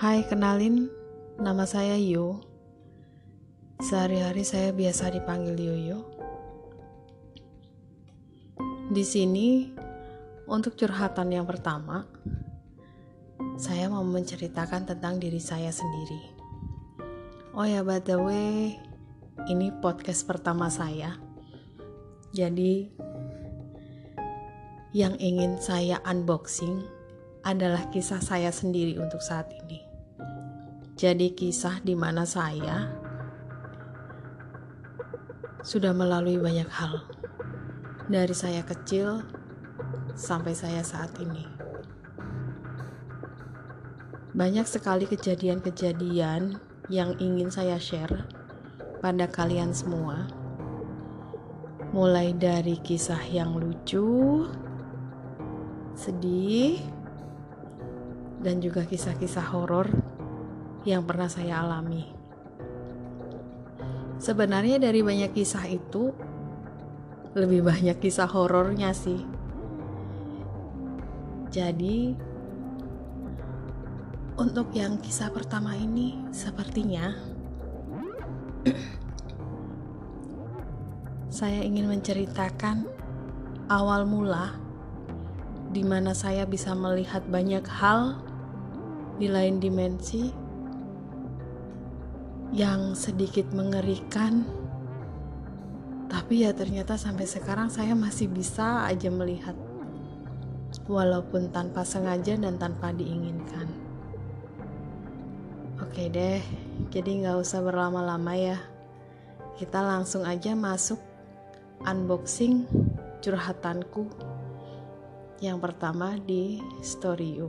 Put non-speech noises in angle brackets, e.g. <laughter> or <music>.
Hai, kenalin, nama saya Yo. Sehari-hari saya biasa dipanggil Yoyo. Di sini, untuk curhatan yang pertama, saya mau menceritakan tentang diri saya sendiri. Oh ya, by the way, ini podcast pertama saya. Jadi, yang ingin saya unboxing adalah kisah saya sendiri untuk saat ini. Jadi kisah di mana saya sudah melalui banyak hal. Dari saya kecil sampai saya saat ini. Banyak sekali kejadian-kejadian yang ingin saya share pada kalian semua. Mulai dari kisah yang lucu, sedih, dan juga kisah-kisah horor yang pernah saya alami. Sebenarnya dari banyak kisah itu lebih banyak kisah horornya sih. Jadi untuk yang kisah pertama ini sepertinya <clears throat> saya ingin menceritakan awal mula di mana saya bisa melihat banyak hal di lain dimensi yang sedikit mengerikan. Tapi ya ternyata sampai sekarang saya masih bisa aja melihat walaupun tanpa sengaja dan tanpa diinginkan. Oke deh, jadi nggak usah berlama-lama ya. Kita langsung aja masuk unboxing curhatanku yang pertama di story you.